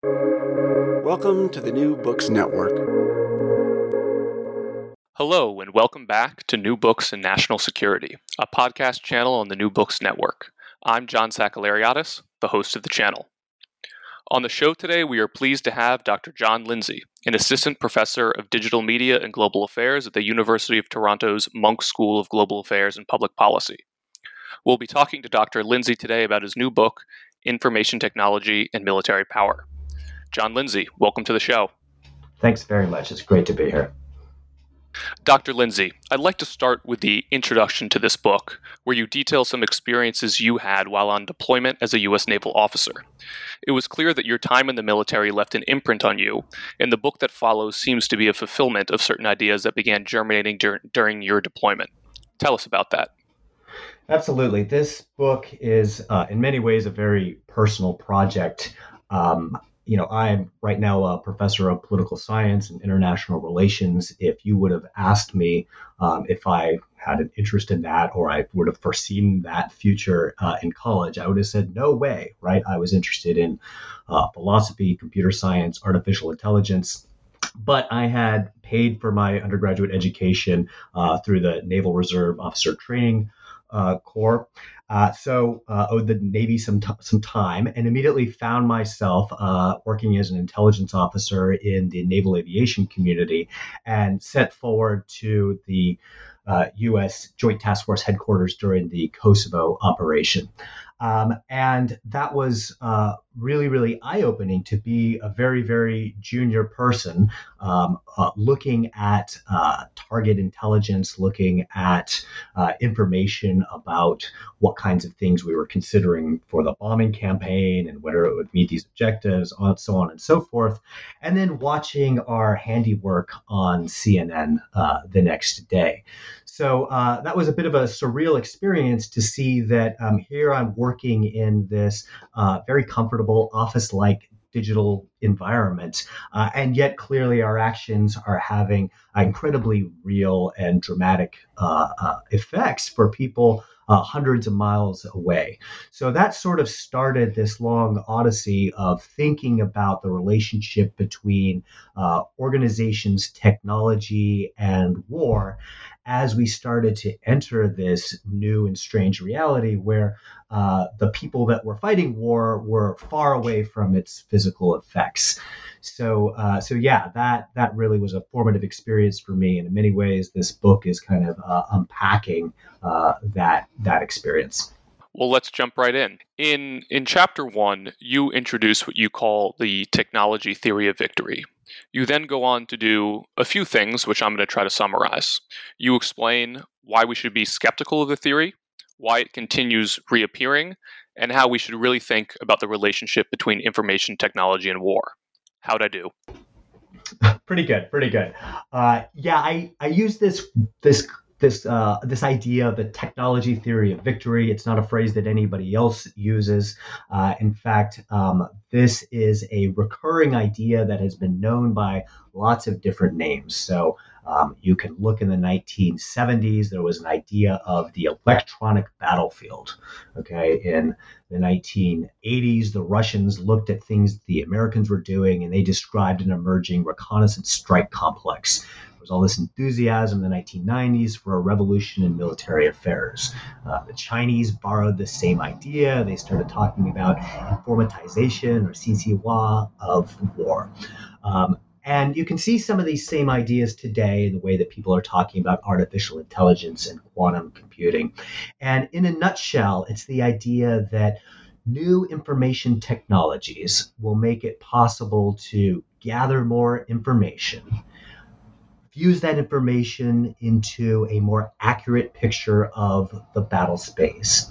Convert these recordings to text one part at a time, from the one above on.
Welcome to the New Books Network. Hello, and welcome back to New Books in National Security, a podcast channel on the New Books Network. I'm John Sakellariadis, the host of the channel. On the show today, we are pleased to have Dr. John Lindsay, an assistant professor of digital media and global affairs at the University of Toronto's Munk School of Global Affairs and Public Policy. We'll be talking to Dr. Lindsay today about his new book, Information Technology and Military Power. John Lindsay, welcome to the show. Thanks very much. It's great to be here. Dr. Lindsay, I'd like to start with the introduction to this book, where you detail some experiences you had while on deployment as a U.S. naval officer. It was clear that your time in the military left an imprint on you, and the book that follows seems to be a fulfillment of certain ideas that began germinating dur- during your deployment. Tell us about that. Absolutely. This book is, uh, in many ways, a very personal project. Um, you know, I'm right now a professor of political science and international relations. If you would have asked me um, if I had an interest in that or I would have foreseen that future uh, in college, I would have said, no way, right? I was interested in uh, philosophy, computer science, artificial intelligence. But I had paid for my undergraduate education uh, through the Naval Reserve Officer Training Corps. Uh, so uh, owed the Navy some t- some time, and immediately found myself uh, working as an intelligence officer in the naval aviation community, and sent forward to the U.S. Uh, Joint Task Force headquarters during the Kosovo operation. Um, and that was uh, really, really eye opening to be a very, very junior person um, uh, looking at uh, target intelligence, looking at uh, information about what kinds of things we were considering for the bombing campaign and whether it would meet these objectives, on, so on and so forth. And then watching our handiwork on CNN uh, the next day. So uh, that was a bit of a surreal experience to see that um, here I'm working in this uh, very comfortable office like digital environment. Uh, and yet, clearly, our actions are having incredibly real and dramatic uh, uh, effects for people uh, hundreds of miles away. So that sort of started this long odyssey of thinking about the relationship between uh, organizations, technology, and war as we started to enter this new and strange reality where uh, the people that were fighting war were far away from its physical effects. So, uh, so yeah, that that really was a formative experience for me, and in many ways, this book is kind of uh, unpacking uh, that that experience. Well, let's jump right in. In in chapter 1, you introduce what you call the technology theory of victory. You then go on to do a few things which I'm going to try to summarize. You explain why we should be skeptical of the theory, why it continues reappearing, and how we should really think about the relationship between information technology and war. How'd I do? pretty good, pretty good. Uh, yeah, I, I use this this this uh, this idea of the technology theory of victory. It's not a phrase that anybody else uses. Uh, in fact, um, this is a recurring idea that has been known by lots of different names. So um, you can look in the 1970s. There was an idea of the electronic battlefield. Okay, in the 1980s, the Russians looked at things the Americans were doing, and they described an emerging reconnaissance strike complex There was all this enthusiasm in the 1990s for a revolution in military affairs. Uh, the Chinese borrowed the same idea. They started talking about informatization or CCWA of war. Um, and you can see some of these same ideas today in the way that people are talking about artificial intelligence and quantum computing. And in a nutshell, it's the idea that new information technologies will make it possible to gather more information fuse that information into a more accurate picture of the battle space,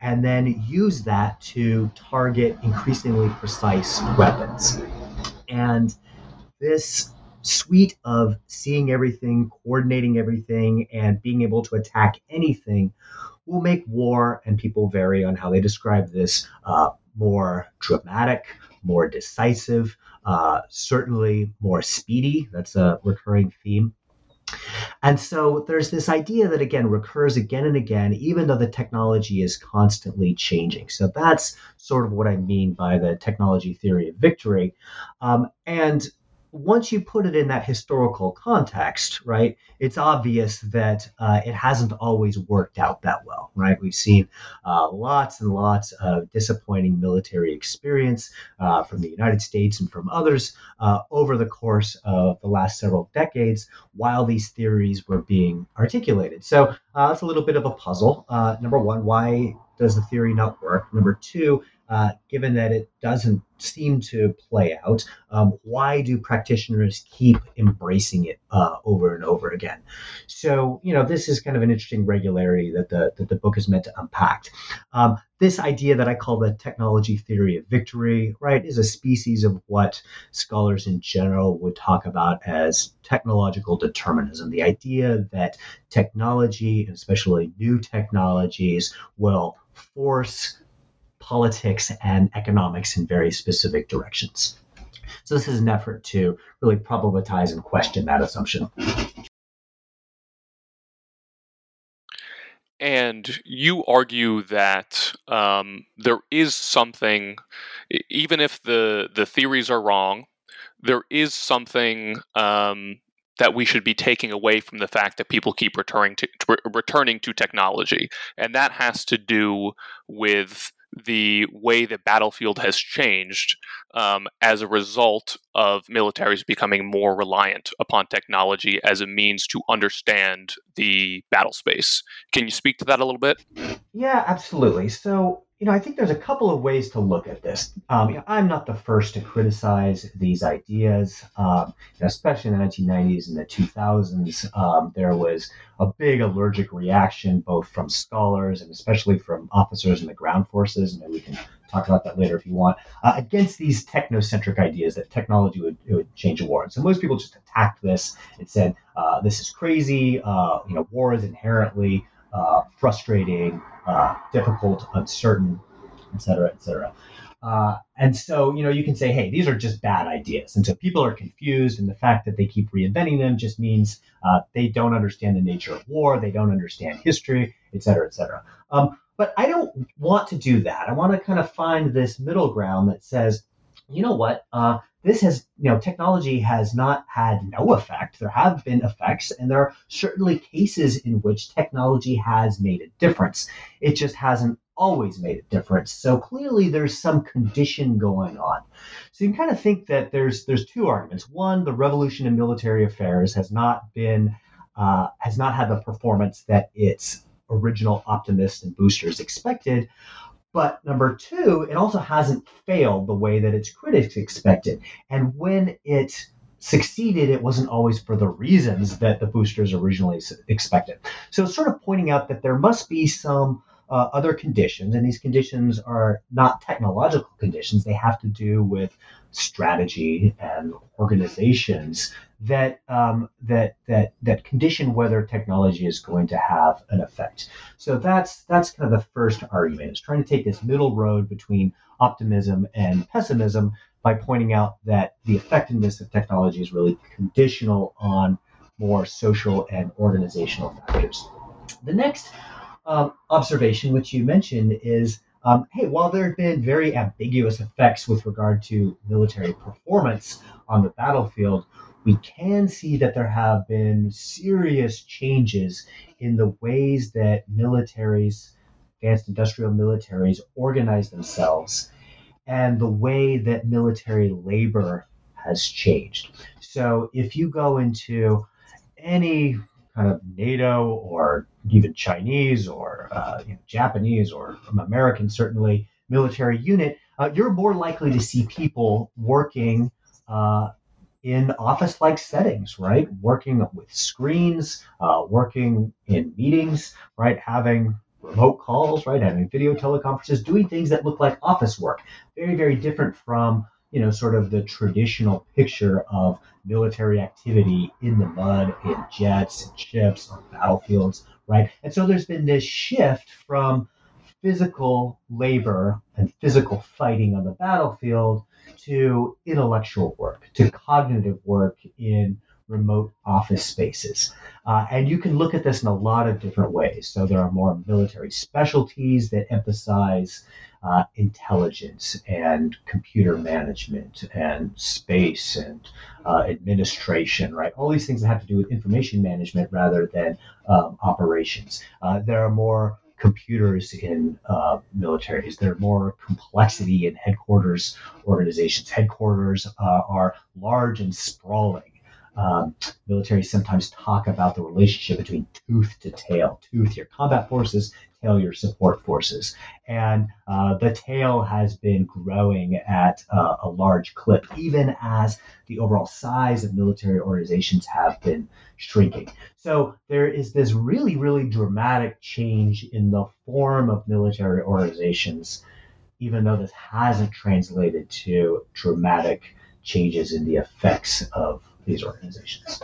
and then use that to target increasingly precise weapons. And this suite of seeing everything, coordinating everything, and being able to attack anything will make war, and people vary on how they describe this, uh, more dramatic, more decisive, uh, certainly more speedy. That's a recurring theme. And so there's this idea that, again, recurs again and again, even though the technology is constantly changing. So that's sort of what I mean by the technology theory of victory. Um, and once you put it in that historical context, right, it's obvious that uh, it hasn't always worked out that well, right? We've seen uh, lots and lots of disappointing military experience uh, from the United States and from others uh, over the course of the last several decades while these theories were being articulated. So uh, that's a little bit of a puzzle. Uh, number one, why does the theory not work? Number two, uh, given that it doesn't seem to play out, um, why do practitioners keep embracing it uh, over and over again? So, you know, this is kind of an interesting regularity that the, that the book is meant to unpack. Um, this idea that I call the technology theory of victory, right, is a species of what scholars in general would talk about as technological determinism. The idea that technology, especially new technologies, will force politics and economics in very specific directions. So this is an effort to really problematize and question that assumption. And you argue that um, there is something, even if the the theories are wrong, there is something um, that we should be taking away from the fact that people keep returning to, to returning to technology, and that has to do with the way the battlefield has changed um, as a result of militaries becoming more reliant upon technology as a means to understand the battle space. Can you speak to that a little bit? Yeah, absolutely. So, you know, I think there's a couple of ways to look at this. Um, you know, I'm not the first to criticize these ideas, um, especially in the 1990s and the 2000s. Um, there was a big allergic reaction, both from scholars and especially from officers in the ground forces. And we can talk about that later if you want, uh, against these technocentric ideas that technology would, would change a war. And so most people just attacked this and said, uh, this is crazy. Uh, you know, war is inherently uh, frustrating, uh, difficult, uncertain, et cetera, et cetera. Uh, and so, you know, you can say, hey, these are just bad ideas. And so people are confused, and the fact that they keep reinventing them just means uh, they don't understand the nature of war, they don't understand history, et cetera, et cetera. Um, but I don't want to do that. I want to kind of find this middle ground that says, you know what? Uh, this has, you know, technology has not had no effect. There have been effects, and there are certainly cases in which technology has made a difference. It just hasn't always made a difference. So clearly, there's some condition going on. So you can kind of think that there's there's two arguments. One, the revolution in military affairs has not been uh, has not had the performance that its original optimists and boosters expected. But number two, it also hasn't failed the way that its critics expected. And when it succeeded, it wasn't always for the reasons that the boosters originally expected. So, it's sort of pointing out that there must be some uh, other conditions, and these conditions are not technological conditions. They have to do with strategy and organizations that um, that that that condition whether technology is going to have an effect. So that's that's kind of the first argument. Is trying to take this middle road between optimism and pessimism by pointing out that the effectiveness of technology is really conditional on more social and organizational factors. The next um, observation, which you mentioned, is um, hey, while there have been very ambiguous effects with regard to military performance on the battlefield, we can see that there have been serious changes in the ways that militaries, advanced industrial militaries, organize themselves and the way that military labor has changed. So if you go into any of NATO or even Chinese or uh, you know, Japanese or American, certainly military unit, uh, you're more likely to see people working uh, in office like settings, right? Working with screens, uh, working in meetings, right? Having remote calls, right? Having video teleconferences, doing things that look like office work. Very, very different from, you know, sort of the traditional picture of military activity in the mud, in jets, in ships, on battlefields, right? And so there's been this shift from physical labor and physical fighting on the battlefield to intellectual work, to cognitive work in remote office spaces. Uh, and you can look at this in a lot of different ways. So there are more military specialties that emphasize uh, intelligence and computer management and space and uh, administration, right? All these things that have to do with information management rather than um, operations. Uh, there are more computers in uh, militaries. There are more complexity in headquarters organizations. Headquarters uh, are large and sprawling. Um, military sometimes talk about the relationship between tooth to tail. Tooth, your combat forces, tail, your support forces. And uh, the tail has been growing at uh, a large clip, even as the overall size of military organizations have been shrinking. So there is this really, really dramatic change in the form of military organizations, even though this hasn't translated to dramatic changes in the effects of these organizations.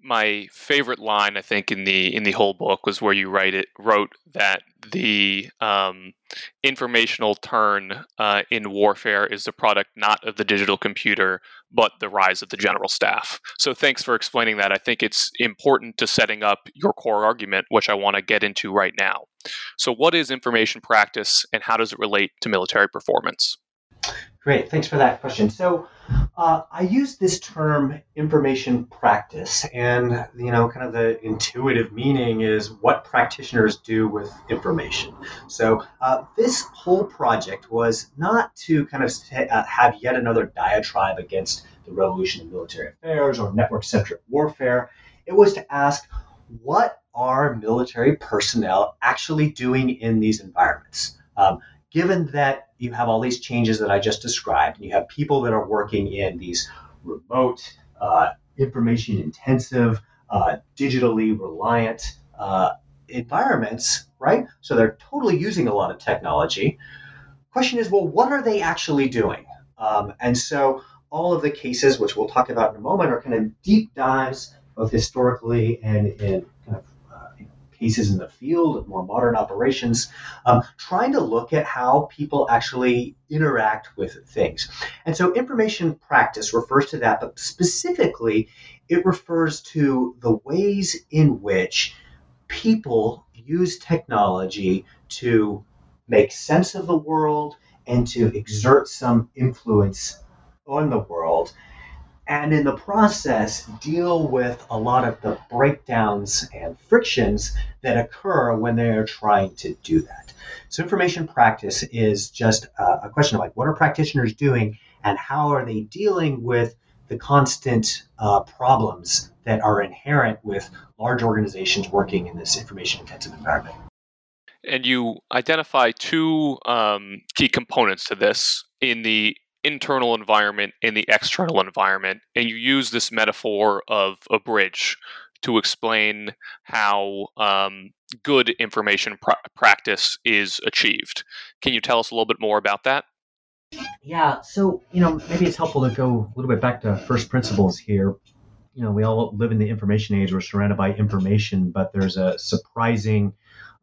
My favorite line, I think, in the in the whole book was where you write it wrote that the um, informational turn uh, in warfare is the product not of the digital computer but the rise of the general staff. So thanks for explaining that. I think it's important to setting up your core argument, which I want to get into right now. So, what is information practice, and how does it relate to military performance? Great, thanks for that question. So, uh, I use this term information practice, and you know, kind of the intuitive meaning is what practitioners do with information. So, uh, this whole project was not to kind of uh, have yet another diatribe against the revolution in military affairs or network centric warfare. It was to ask what are military personnel actually doing in these environments? Um, given that you have all these changes that I just described, and you have people that are working in these remote, uh, information intensive, uh, digitally reliant uh, environments, right? So they're totally using a lot of technology. Question is, well, what are they actually doing? Um, and so all of the cases, which we'll talk about in a moment, are kind of deep dives, both historically and in cases in the field more modern operations, um, trying to look at how people actually interact with things. And so information practice refers to that, but specifically, it refers to the ways in which people use technology to make sense of the world and to exert some influence on the world and in the process deal with a lot of the breakdowns and frictions that occur when they are trying to do that. So information practice is just a question of like what are practitioners doing and how are they dealing with the constant uh, problems that are inherent with large organizations working in this information intensive environment. And you identify two um, key components to this in the internal environment and the external environment. And you use this metaphor of a bridge to explain how um, good information pr- practice is achieved. Can you tell us a little bit more about that? Yeah, so, you know, maybe it's helpful to go a little bit back to first principles here. You know, we all live in the information age, we're surrounded by information, but there's a surprising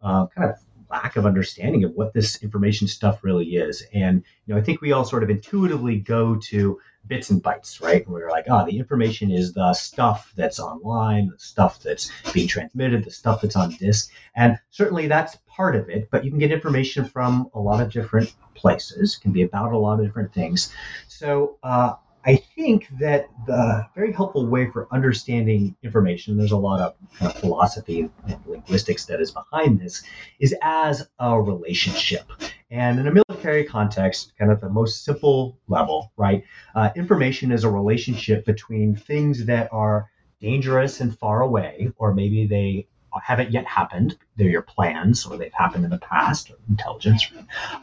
uh, kind of lack of understanding of what this information stuff really is. And you know, I think we all sort of intuitively go to bits and bytes, right? We're like, oh, the information is the stuff that's online, the stuff that's being transmitted, the stuff that's on disk. And certainly that's part of it, but you can get information from a lot of different places, can be about a lot of different things. So uh, I think that the very helpful way for understanding information, there's a lot of kind of philosophy and linguistics that is behind this, is as a relationship. And in a military context, kind of the most simple level, right? Uh, information is a relationship between things that are dangerous and far away, or maybe they haven't yet happened. They're your plans, or they've happened in the past, or intelligence.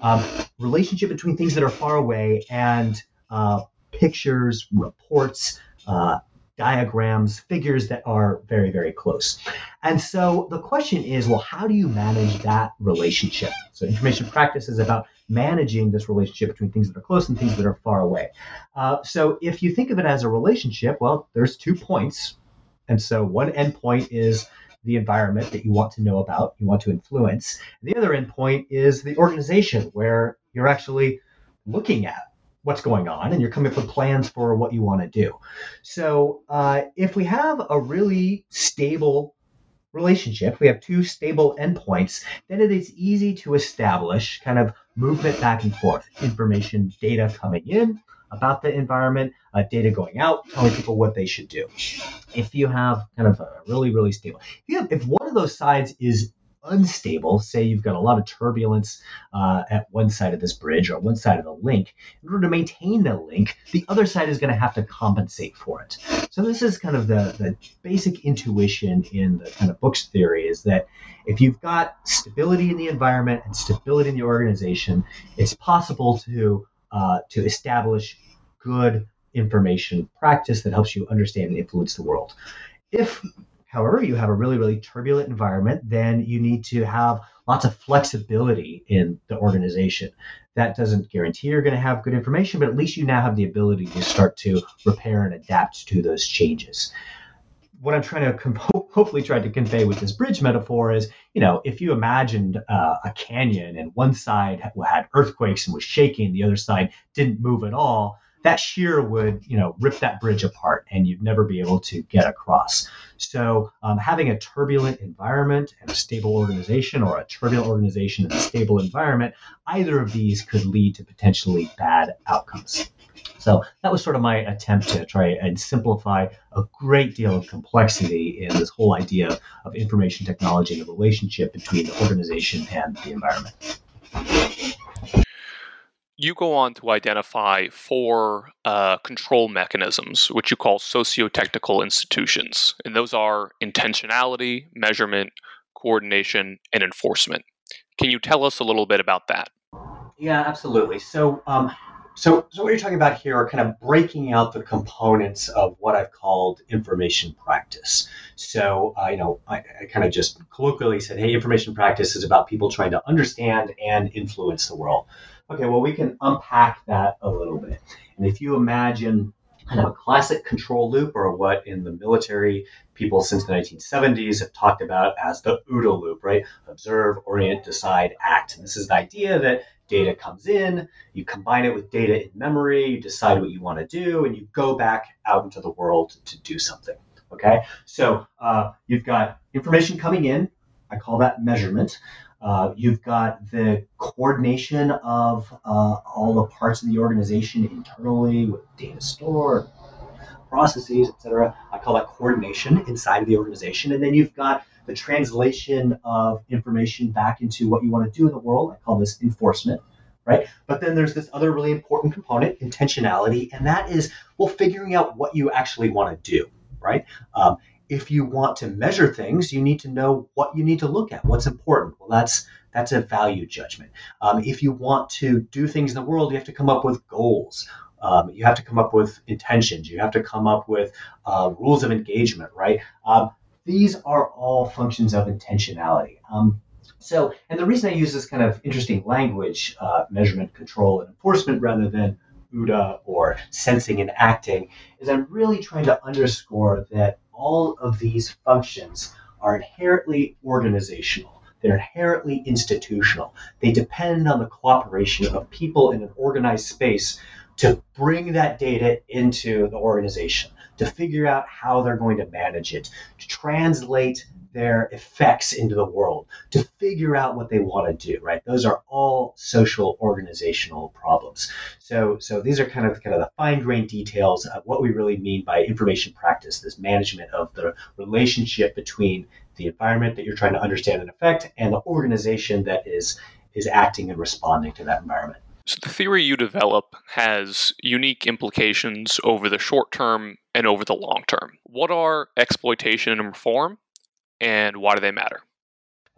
Um, relationship between things that are far away and uh, pictures, reports, uh, diagrams, figures that are very, very close. And so the question is well, how do you manage that relationship? So, information practice is about managing this relationship between things that are close and things that are far away. Uh, so, if you think of it as a relationship, well, there's two points. And so, one endpoint is the environment that you want to know about, you want to influence. The other endpoint is the organization where you're actually looking at what's going on and you're coming up with plans for what you want to do. So uh, if we have a really stable relationship, we have two stable endpoints, then it is easy to establish kind of movement back and forth, information, data coming in about the environment, uh, data going out, telling people what they should do. If you have kind of a really, really stable, if, you have, if one of those sides is unstable, say you've got a lot of turbulence uh, at one side of this bridge or one side of the link, in order to maintain the link, the other side is going to have to compensate for it. So this is kind of the, the basic intuition in the kind of books theory is that if you've got stability in the environment and stability in the organization, it's possible to uh, to establish good information practice that helps you understand and influence the world. If However, you have a really, really turbulent environment, then you need to have lots of flexibility in the organization. That doesn't guarantee you're going to have good information, but at least you now have the ability to start to repair and adapt to those changes. What I'm trying to hopefully try to convey with this bridge metaphor is, you know, if you imagined uh, a canyon and one side had earthquakes and was shaking, the other side didn't move at all, that shear would, you know, rip that bridge apart and you'd never be able to get across. So um, having a turbulent environment and a stable organization or a turbulent organization and a stable environment, either of these could lead to potentially bad outcomes. So that was sort of my attempt to try and simplify a great deal of complexity in this whole idea of information technology and the relationship between the organization and the environment you go on to identify four uh, control mechanisms, which you call socio-technical institutions, and those are intentionality, measurement, coordination, and enforcement. Can you tell us a little bit about that? Yeah, absolutely. So, um, so, so what you're talking about here are kind of breaking out the components of what I've called information practice. So, uh, you know, I, I kind of just colloquially said, hey, information practice is about people trying to understand and influence the world. Okay, well, we can unpack that a little bit. And if you imagine kind of a classic control loop, or what in the military people since the 1970s have talked about as the OODA loop, right? Observe, orient, decide, act. And this is the idea that data comes in, you combine it with data in memory, you decide what you want to do, and you go back out into the world to do something. Okay, so uh, you've got information coming in. I call that measurement. Uh, you've got the coordination of uh, all the parts of the organization internally with data store, processes, etc. I call that coordination inside of the organization. And then you've got the translation of information back into what you want to do in the world. I call this enforcement, right? But then there's this other really important component, intentionality, and that is well, figuring out what you actually want to do, right? Um, if you want to measure things, you need to know what you need to look at, what's important. Well, that's that's a value judgment. Um, if you want to do things in the world, you have to come up with goals. Um, you have to come up with intentions. You have to come up with uh, rules of engagement, right? Um, these are all functions of intentionality. Um, so, and the reason I use this kind of interesting language, uh, measurement, control, and enforcement, rather than OODA or sensing and acting, is I'm really trying to underscore that all of these functions are inherently organizational. They're inherently institutional. They depend on the cooperation of people in an organized space to bring that data into the organization, to figure out how they're going to manage it, to translate their effects into the world, to figure out what they want to do, right? Those are all social organizational problems. So, so these are kind of kind of the fine-grained details of what we really mean by information practice, this management of the relationship between the environment that you're trying to understand and affect and the organization that is is acting and responding to that environment. So the theory you develop has unique implications over the short term and over the long term. What are exploitation and reform, and why do they matter?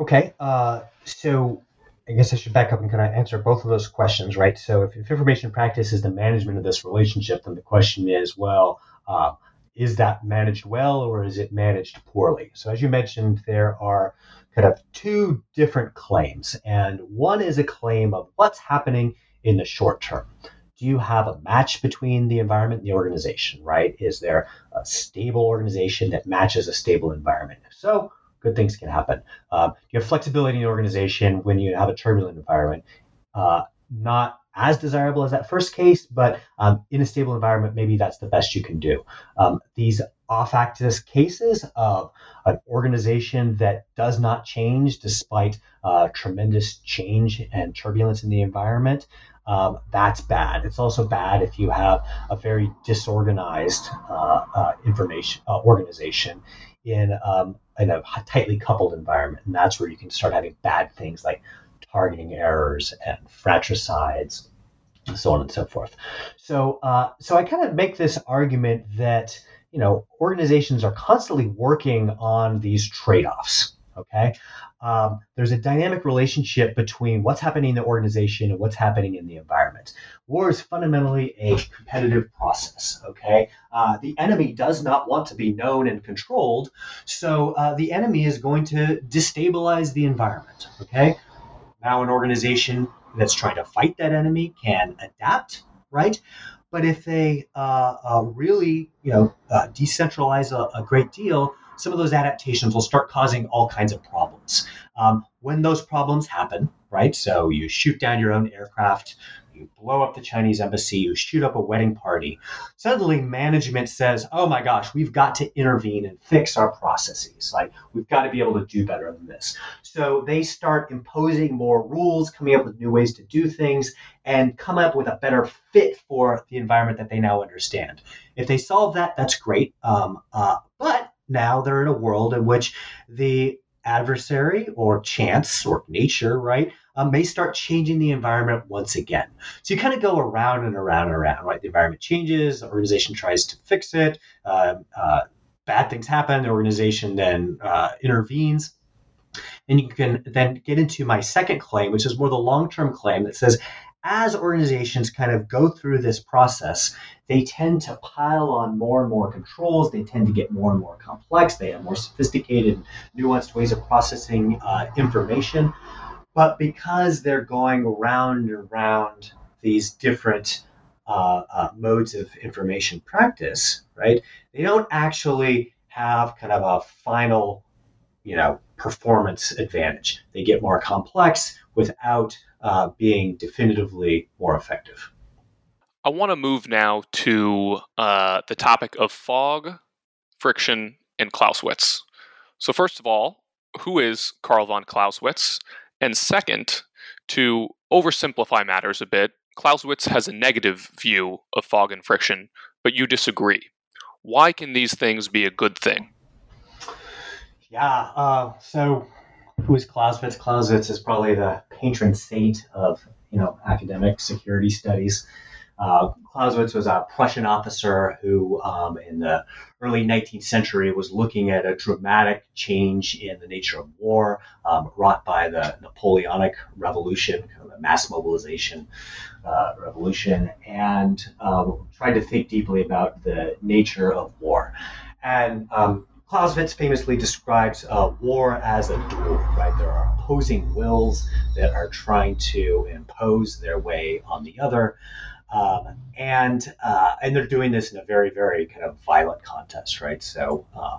Okay, uh, so I guess I should back up and kind of answer both of those questions, right? So if, if information practice is the management of this relationship, then the question is, well, uh, is that managed well or is it managed poorly? So as you mentioned, there are kind of two different claims, and one is a claim of what's happening in the short term. Do you have a match between the environment and the organization, right? Is there a stable organization that matches a stable environment? If so, good things can happen. Um, you have flexibility in the organization when you have a turbulent environment. Uh, not as desirable as that first case, but um, in a stable environment, maybe that's the best you can do. Um, these off axis cases of an organization that does not change despite uh, tremendous change and turbulence in the environment. Um, that's bad. It's also bad if you have a very disorganized uh, uh, information uh, organization in um, in a tightly coupled environment, and that's where you can start having bad things like targeting errors and fratricides, and so on and so forth. So, uh, so I kind of make this argument that you know organizations are constantly working on these trade-offs. Okay, um, there's a dynamic relationship between what's happening in the organization and what's happening in the environment. War is fundamentally a competitive process. Okay, uh, the enemy does not want to be known and controlled, so uh, the enemy is going to destabilize the environment. Okay, now an organization that's trying to fight that enemy can adapt, right? But if they uh, uh, really, you know, uh, decentralize a, a, great deal, some of those adaptations will start causing all kinds of problems. Um, when those problems happen, right? So you shoot down your own aircraft, you blow up the Chinese embassy, you shoot up a wedding party. Suddenly, management says, oh my gosh, we've got to intervene and fix our processes. Like, we've got to be able to do better than this. So they start imposing more rules, coming up with new ways to do things, and come up with a better fit for the environment that they now understand. If they solve that, that's great. Um, uh, but now they're in a world in which the adversary or chance or nature, right, um, may start changing the environment once again. So you kind of go around and around and around, right? The environment changes, the organization tries to fix it, uh, uh, bad things happen, the organization then uh, intervenes. And you can then get into my second claim, which is more the long term claim that says as organizations kind of go through this process, they tend to pile on more and more controls. They tend to get more and more complex. They have more sophisticated, nuanced ways of processing uh, information. But because they're going round and round these different uh, uh, modes of information practice, right? They don't actually have kind of a final, you know, performance advantage. They get more complex without uh, being definitively more effective. I want to move now to uh, the topic of fog, friction, and Clausewitz. So, first of all, who is Carl von Clausewitz? And second, to oversimplify matters a bit, Clausewitz has a negative view of fog and friction, but you disagree. Why can these things be a good thing? Yeah, uh, so who is Clausewitz? Clausewitz is probably the patron saint of you know academic security studies. Uh, Clausewitz was a Prussian officer who, um, in the early 19th century, was looking at a dramatic change in the nature of war um, wrought by the Napoleonic Revolution, kind of the mass mobilization uh, revolution, and um, tried to think deeply about the nature of war. And um, Clausewitz famously describes uh, war as a duel, right? There are opposing wills that are trying to impose their way on the other. Um, and uh, and they're doing this in a very very kind of violent contest, right? So uh,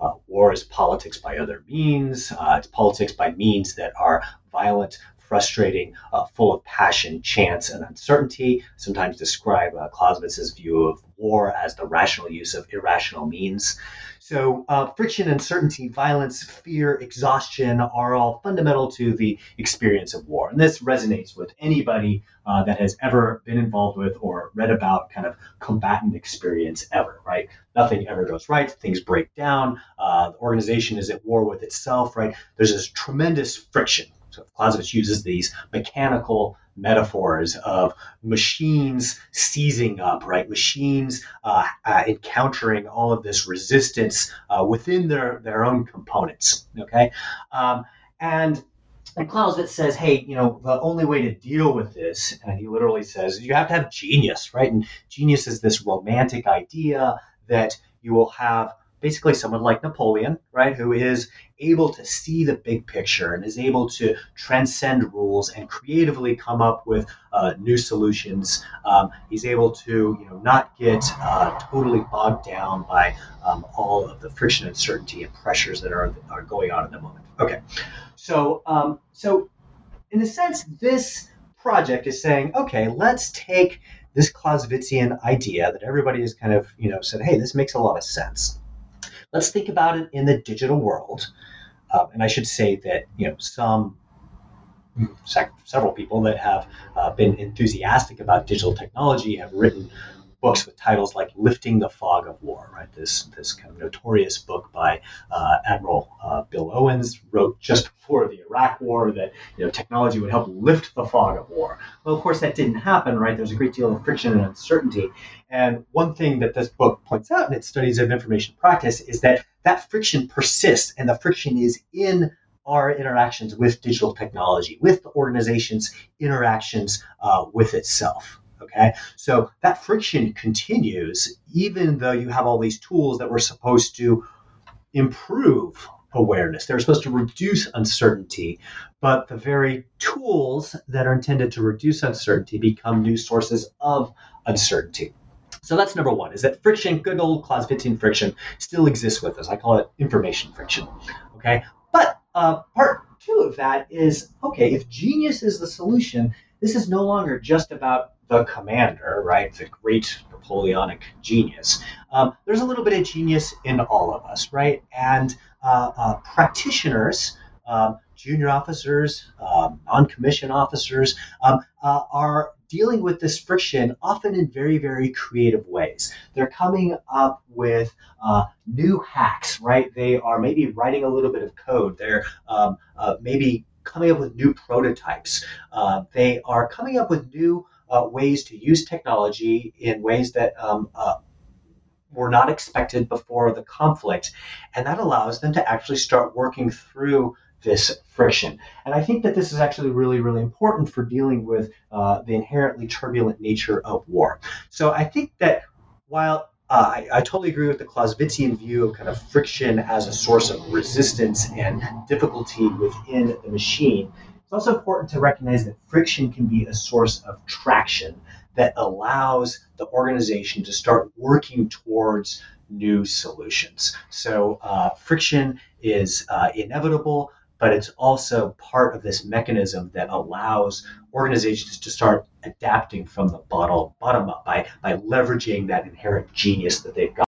uh, war is politics by other means. Uh, it's politics by means that are violent, frustrating, uh, full of passion, chance, and uncertainty. Sometimes describe uh, Clausewitz's view of war as the rational use of irrational means. So, uh, friction, uncertainty, violence, fear, exhaustion are all fundamental to the experience of war. And this resonates with anybody uh, that has ever been involved with or read about kind of combatant experience ever, right? Nothing ever goes right. Things break down. Uh, the organization is at war with itself, right? There's this tremendous friction. Clausewitz uses these mechanical metaphors of machines seizing up, right? Machines uh, uh, encountering all of this resistance uh, within their, their own components, okay? Um, and and Clausewitz says, hey, you know, the only way to deal with this, and he literally says, you have to have genius, right? And genius is this romantic idea that you will have basically someone like Napoleon, right, who is able to see the big picture and is able to transcend rules and creatively come up with uh, new solutions. Um, he's able to, you know, not get uh, totally bogged down by um, all of the friction, uncertainty, and pressures that are are going on at the moment. Okay, so um, so in a sense, this project is saying, okay, let's take this Clausewitzian idea that everybody has kind of, you know, said, hey, this makes a lot of sense. Let's think about it in the digital world. Um, and I should say that, you know, some several people that have uh, been enthusiastic about digital technology have written books with titles like "Lifting the Fog of War." Right, this this kind of notorious book by uh, Admiral uh, Bill Owens wrote just before the Iraq War that you know technology would help lift the fog of war. Well, of course, that didn't happen. Right, there's a great deal of friction and uncertainty. And one thing that this book points out in its studies of information practice is that that friction persists, and the friction is in our interactions with digital technology, with the organization's interactions uh, with itself. Okay, so that friction continues even though you have all these tools that were supposed to improve awareness. They're supposed to reduce uncertainty, but the very tools that are intended to reduce uncertainty become new sources of uncertainty. So that's number one, is that friction, good old Clausewitzian friction, still exists with us. I call it information friction. Okay, but uh, part two of that is okay, if genius is the solution, this is no longer just about the commander, right? The great Napoleonic genius. Um, there's a little bit of genius in all of us, right? And uh, uh, practitioners, um, junior officers, um, non commissioned officers, um, uh, are dealing with this friction often in very, very creative ways. They're coming up with uh, new hacks, right? They are maybe writing a little bit of code. They're um, uh, maybe coming up with new prototypes. Uh, they are coming up with new uh, ways to use technology in ways that um, uh, were not expected before the conflict. And that allows them to actually start working through this friction. And I think that this is actually really, really important for dealing with uh, the inherently turbulent nature of war. So I think that while uh, I, I, totally agree with the Clausewitzian view of kind of friction as a source of resistance and difficulty within the machine. It's also important to recognize that friction can be a source of traction that allows the organization to start working towards new solutions. So, uh, friction is uh, inevitable, but it's also part of this mechanism that allows organizations to start adapting from the bottom, bottom up by, by leveraging that inherent genius that they've got.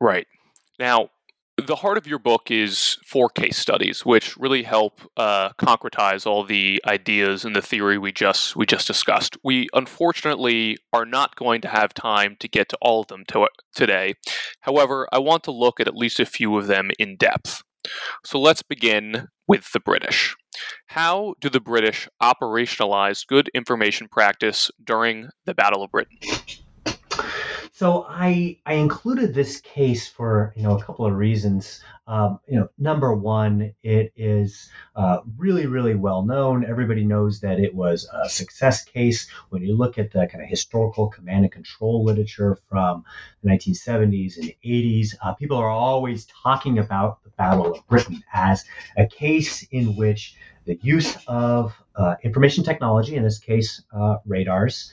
Right. Now, the heart of your book is four case studies, which really help uh, concretize all the ideas and the theory we just we just discussed. We unfortunately are not going to have time to get to all of them to, today. However, I want to look at at least a few of them in depth. So let's begin with the British. How do the British operationalize good information practice during the Battle of Britain? So I I included this case for you know a couple of reasons. Um, you know, number one, it is uh, really really well known. Everybody knows that it was a success case. When you look at the kind of historical command and control literature from the 1970s and 80s, uh, people are always talking about the Battle of Britain as a case in which the use of uh, information technology, in this case uh, radars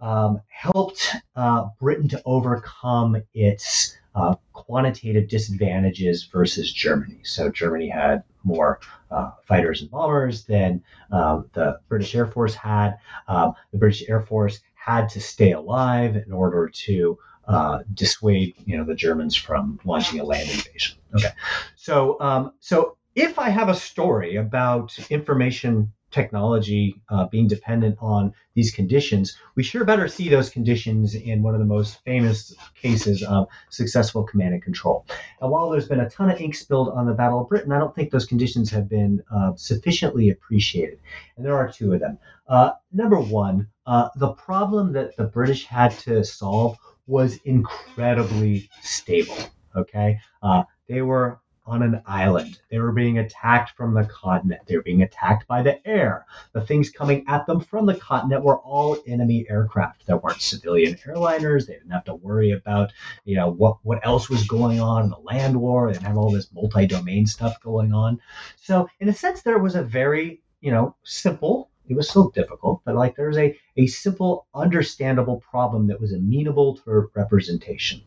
um, helped uh, Britain to overcome its uh, quantitative disadvantages versus Germany. So Germany had more uh, fighters and bombers than um, the British Air Force had. Um, the British Air Force had to stay alive in order to uh, dissuade, you know, the Germans from launching a land invasion. Okay, so um, so if I have a story about information technology uh, being dependent on these conditions, we sure better see those conditions in one of the most famous cases of successful command and control. And while there's been a ton of ink spilled on the Battle of Britain, I don't think those conditions have been uh, sufficiently appreciated. And there are two of them. Uh, number one, uh, the problem that the British had to solve was incredibly stable. Okay, uh, they were on an island. They were being attacked from the continent. They were being attacked by the air. The things coming at them from the continent were all enemy aircraft. There weren't civilian airliners. They didn't have to worry about, you know, what, what else was going on in the land war. They didn't have all this multi-domain stuff going on. So in a sense, there was a very, you know, simple it was still difficult, but like there was a, a simple, understandable problem that was amenable to representation.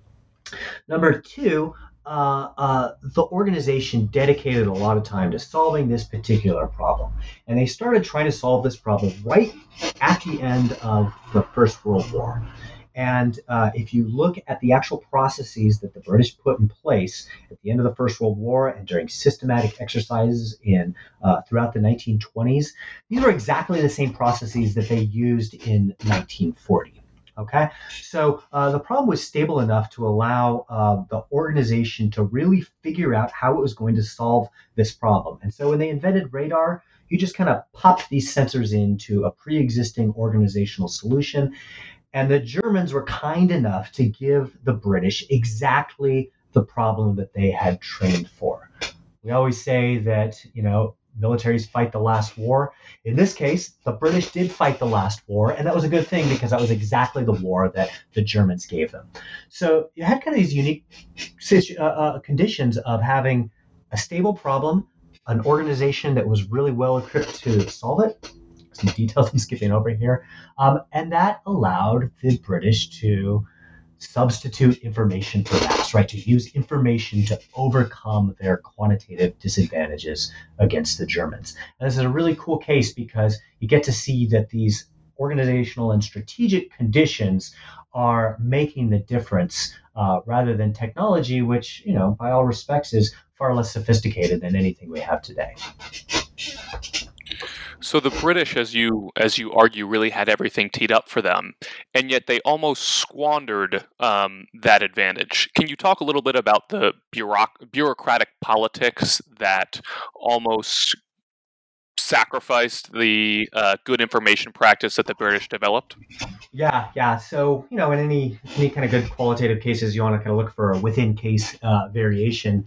Number two, uh, uh, the organization dedicated a lot of time to solving this particular problem. And they started trying to solve this problem right at the end of the First World War. And uh, if you look at the actual processes that the British put in place at the end of the First World War and during systematic exercises in uh, throughout the 1920s, these were exactly the same processes that they used in 1940. Okay, so uh, the problem was stable enough to allow uh, the organization to really figure out how it was going to solve this problem. And so when they invented radar, you just kind of popped these sensors into a pre existing organizational solution. And the Germans were kind enough to give the British exactly the problem that they had trained for. We always say that, you know, militaries fight the last war. In this case, the British did fight the last war, and that was a good thing because that was exactly the war that the Germans gave them. So you had kind of these unique uh, uh, conditions of having a stable problem, an organization that was really well equipped to solve it, some details I'm skipping over here. Um, and that allowed the British to substitute information for mass, right? To use information to overcome their quantitative disadvantages against the Germans. And this is a really cool case because you get to see that these organizational and strategic conditions are making the difference uh, rather than technology, which, you know, by all respects is far less sophisticated than anything we have today. So the British, as you as you argue, really had everything teed up for them, and yet they almost squandered um, that advantage. Can you talk a little bit about the bureauc- bureaucratic politics that almost sacrificed the uh, good information practice that the British developed? Yeah, yeah. So you know, in any any kind of good qualitative cases, you want to kind of look for a within case uh, variation,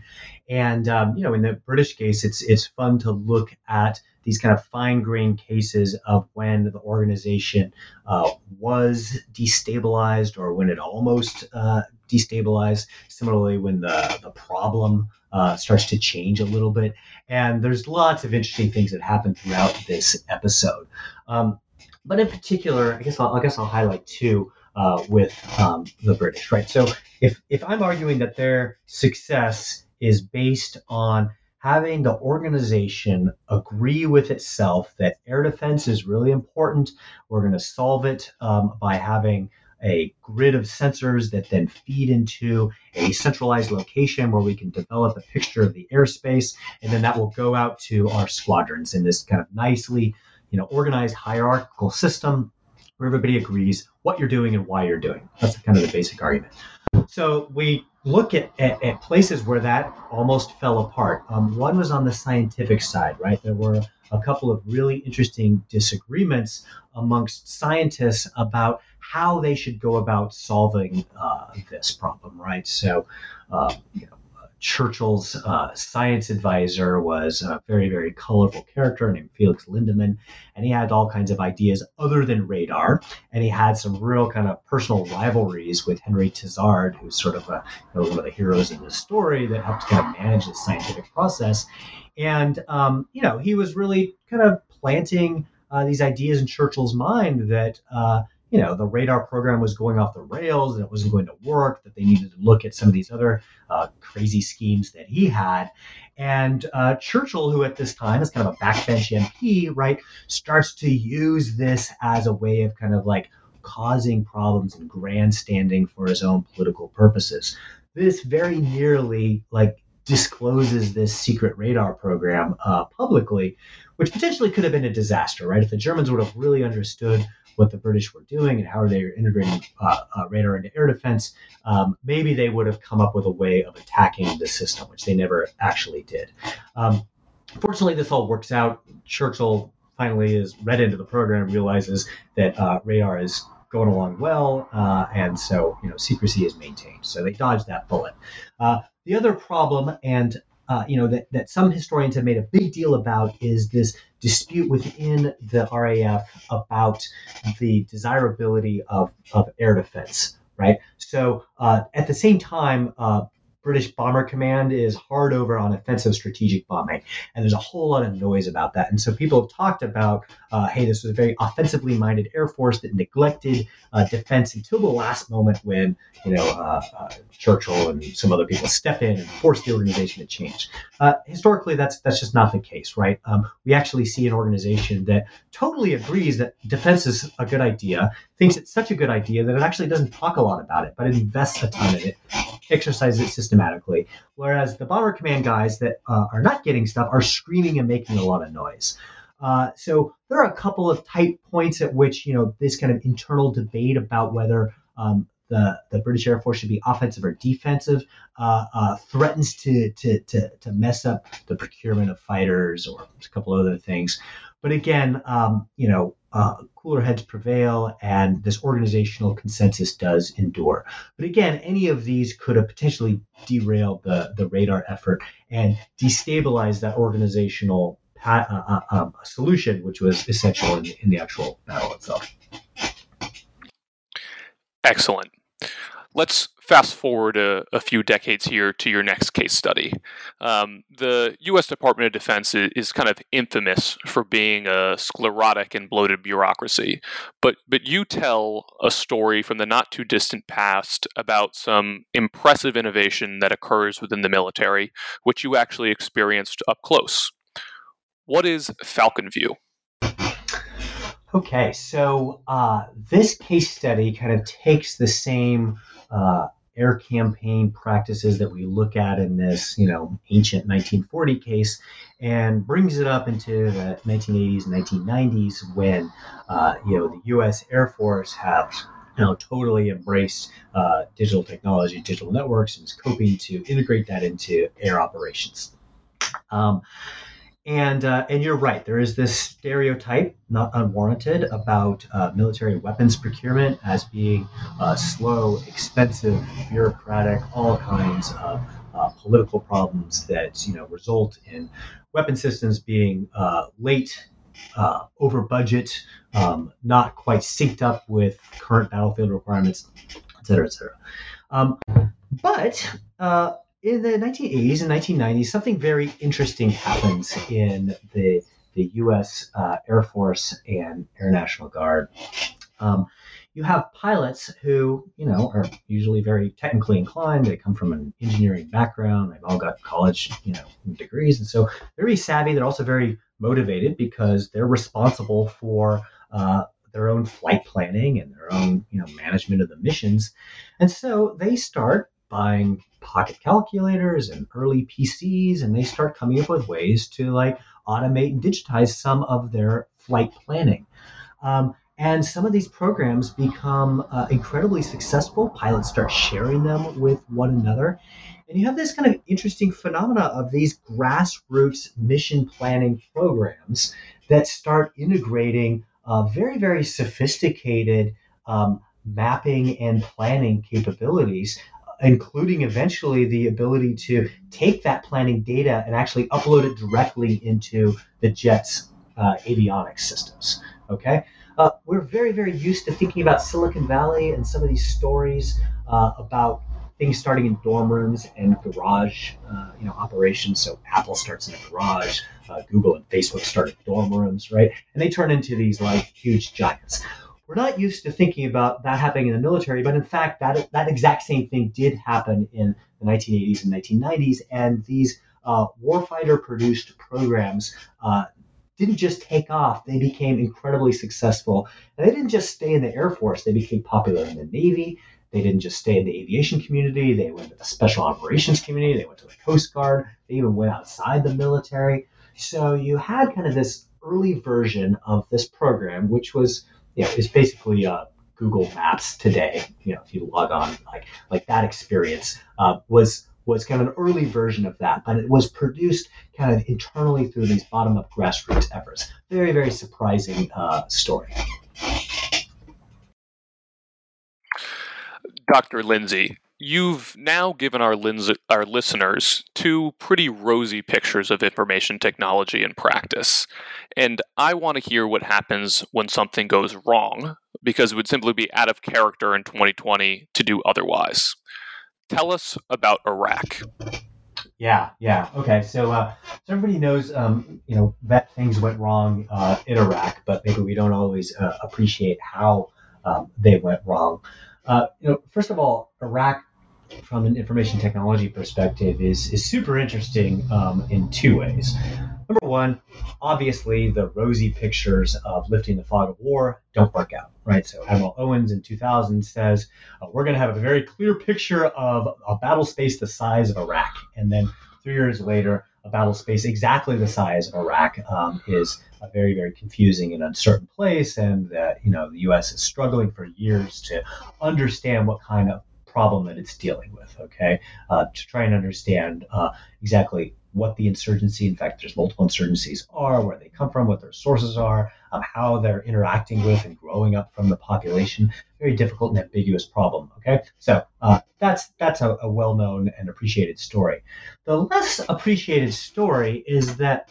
and um, you know, in the British case, it's it's fun to look at these kind of fine grained cases of when the organization uh, was destabilized or when it almost uh, destabilized. Similarly, when the, the problem uh, starts to change a little bit. And there's lots of interesting things that happen throughout this episode. Um, but in particular, I guess I'll, I guess I'll highlight two. Uh, with um, the British, right? So if if I'm arguing that their success is based on having the organization agree with itself that air defense is really important. We're going to solve it um, by having a grid of sensors that then feed into a centralized location where we can develop a picture of the airspace, and then that will go out to our squadrons in this kind of nicely, you know, organized hierarchical system where everybody agrees what you're doing and why you're doing. That's kind of the basic argument. So we look at, at, at, places where that almost fell apart. Um, one was on the scientific side, right? There were a couple of really interesting disagreements amongst scientists about how they should go about solving uh, this problem, right? So, uh, you know, Churchill's uh, science advisor was a very, very colorful character named Felix Lindemann, and he had all kinds of ideas other than radar. And he had some real kind of personal rivalries with Henry Tizard, who's sort of a, you know, one of the heroes in the story that helped kind of manage the scientific process. And, um, you know, he was really kind of planting uh, these ideas in Churchill's mind that, uh, you know the radar program was going off the rails and it wasn't going to work that they needed to look at some of these other uh, crazy schemes that he had and uh, churchill who at this time is kind of a backbench mp right starts to use this as a way of kind of like causing problems and grandstanding for his own political purposes this very nearly like discloses this secret radar program uh, publicly, which potentially could have been a disaster, right? If the Germans would have really understood what the British were doing and how they were integrating uh, uh, radar into air defense, um, maybe they would have come up with a way of attacking the system, which they never actually did. Um, fortunately, this all works out. Churchill finally is read into the program, realizes that uh, radar is going along well, uh, and so you know secrecy is maintained. So they dodged that bullet. Uh, the other problem, and uh, you know that, that some historians have made a big deal about is this dispute within the RAF about the desirability of, of air defense, right? So uh, at the same time, uh, British Bomber Command is hard over on offensive strategic bombing, and there's a whole lot of noise about that. And so people have talked about, uh, hey, this was a very offensively minded Air Force that neglected uh, defense until the last moment when you know uh, uh Churchill and some other people step in and force the organization to change. Uh, historically, that's that's just not the case, right? Um, we actually see an organization that totally agrees that defense is a good idea, thinks it's such a good idea that it actually doesn't talk a lot about it, but it invests a ton in it, exercises it systematically. Whereas the bomber command guys that uh, are not getting stuff are screaming and making a lot of noise. Uh, so there are a couple of tight points at which you know this kind of internal debate about whether um, the, the British Air Force should be offensive or defensive uh, uh, threatens to, to, to, to, mess up the procurement of fighters or a couple other things. But again, um, you know, uh, cooler heads prevail and this organizational consensus does endure. But again, any of these could have potentially derailed the, the radar effort and destabilize that organizational pa- uh, uh, um, solution, which was essential in, in the actual battle itself. Excellent. Let's fast forward a, a, few decades here to your next case study. Um, the U.S. Department of Defense is, is, kind of infamous for being a sclerotic and bloated bureaucracy, but but you tell a story from the not too distant past about some impressive innovation that occurs within the military, which you actually experienced up close. What is Falcon View? Okay, so uh, this case study kind of takes the same uh, air campaign practices that we look at in this, you know, ancient 1940 case, and brings it up into the 1980s and 1990s when, uh, you know, the U.S. Air Force has you know, totally embraced uh, digital technology, digital networks, and is coping to integrate that into air operations. Um, and uh, and you're right. There is this stereotype, not unwarranted, about uh, military weapons procurement as being uh, slow, expensive, bureaucratic, all kinds of uh, political problems that you know result in weapon systems being uh, late, uh, over budget, um, not quite synced up with current battlefield requirements, et cetera, et cetera. Um, but in the 1980s and 1990s, something very interesting happens in the the U.S. Uh, Air Force and Air National Guard. Um, you have pilots who, you know, are usually very technically inclined. They come from an engineering background. They've all got college, you know, degrees, and so they're very savvy. They're also very motivated because they're responsible for uh, their own flight planning and their own, you know, management of the missions. And so they start buying pocket calculators and early PCs, and they start coming up with ways to like automate and digitize some of their flight planning. Um, and some of these programs become uh, incredibly successful. Pilots start sharing them with one another. And you have this kind of interesting phenomena of these grassroots mission planning programs that start integrating uh, very, very sophisticated um, mapping and planning capabilities including eventually the ability to take that planning data and actually upload it directly into the jet's uh, avionics systems. Okay, uh, we're very very used to thinking about Silicon Valley and some of these stories uh, about things starting in dorm rooms and garage, uh, you know, operations. So Apple starts in a garage, uh, Google and Facebook start in dorm rooms, right? And they turn into these like huge giants we're not used to thinking about that happening in the military, but in fact, that that exact same thing did happen in the 1980s and 1990s, and these uh, warfighter-produced programs uh, didn't just take off; they became incredibly successful. And they didn't just stay in the Air Force; they became popular in the Navy. They didn't just stay in the aviation community; they went to the special operations community. They went to the Coast Guard. They even went outside the military. So you had kind of this early version of this program, which was you know, is basically uh, Google Maps today. You know, if you log on, like like that experience uh, was was kind of an early version of that, but it was produced kind of internally through these bottom up grassroots efforts. Very very surprising uh, story. Dr. Lindsay, You've now given our, lins- our listeners two pretty rosy pictures of information technology in practice. And I want to hear what happens when something goes wrong, because it would simply be out of character in 2020 to do otherwise. tell us about Iraq. Yeah, yeah. Okay, so uh, so everybody knows, um, you know, that things went wrong uh, in Iraq, but maybe we don't always uh, appreciate how um, they went wrong. Uh, you know, first of all, Iraq, from an information technology perspective, is is super interesting um, in two ways. Number one, obviously, the rosy pictures of lifting the fog of war don't work out, right? So Admiral Owens in 2000 says uh, we're going to have a very clear picture of a battle space the size of Iraq, and then three years later, a battle space exactly the size of Iraq um, is a very, very confusing and uncertain place, and that you know the U.S. is struggling for years to understand what kind of problem that it's dealing with. Okay, uh, to try and understand uh, exactly what the insurgency, in fact, there's multiple insurgencies are, where they come from, what their sources are, um, how they're interacting with and growing up from the population. Very difficult and ambiguous problem. Okay, so uh, that's that's a, a well-known and appreciated story. The less appreciated story is that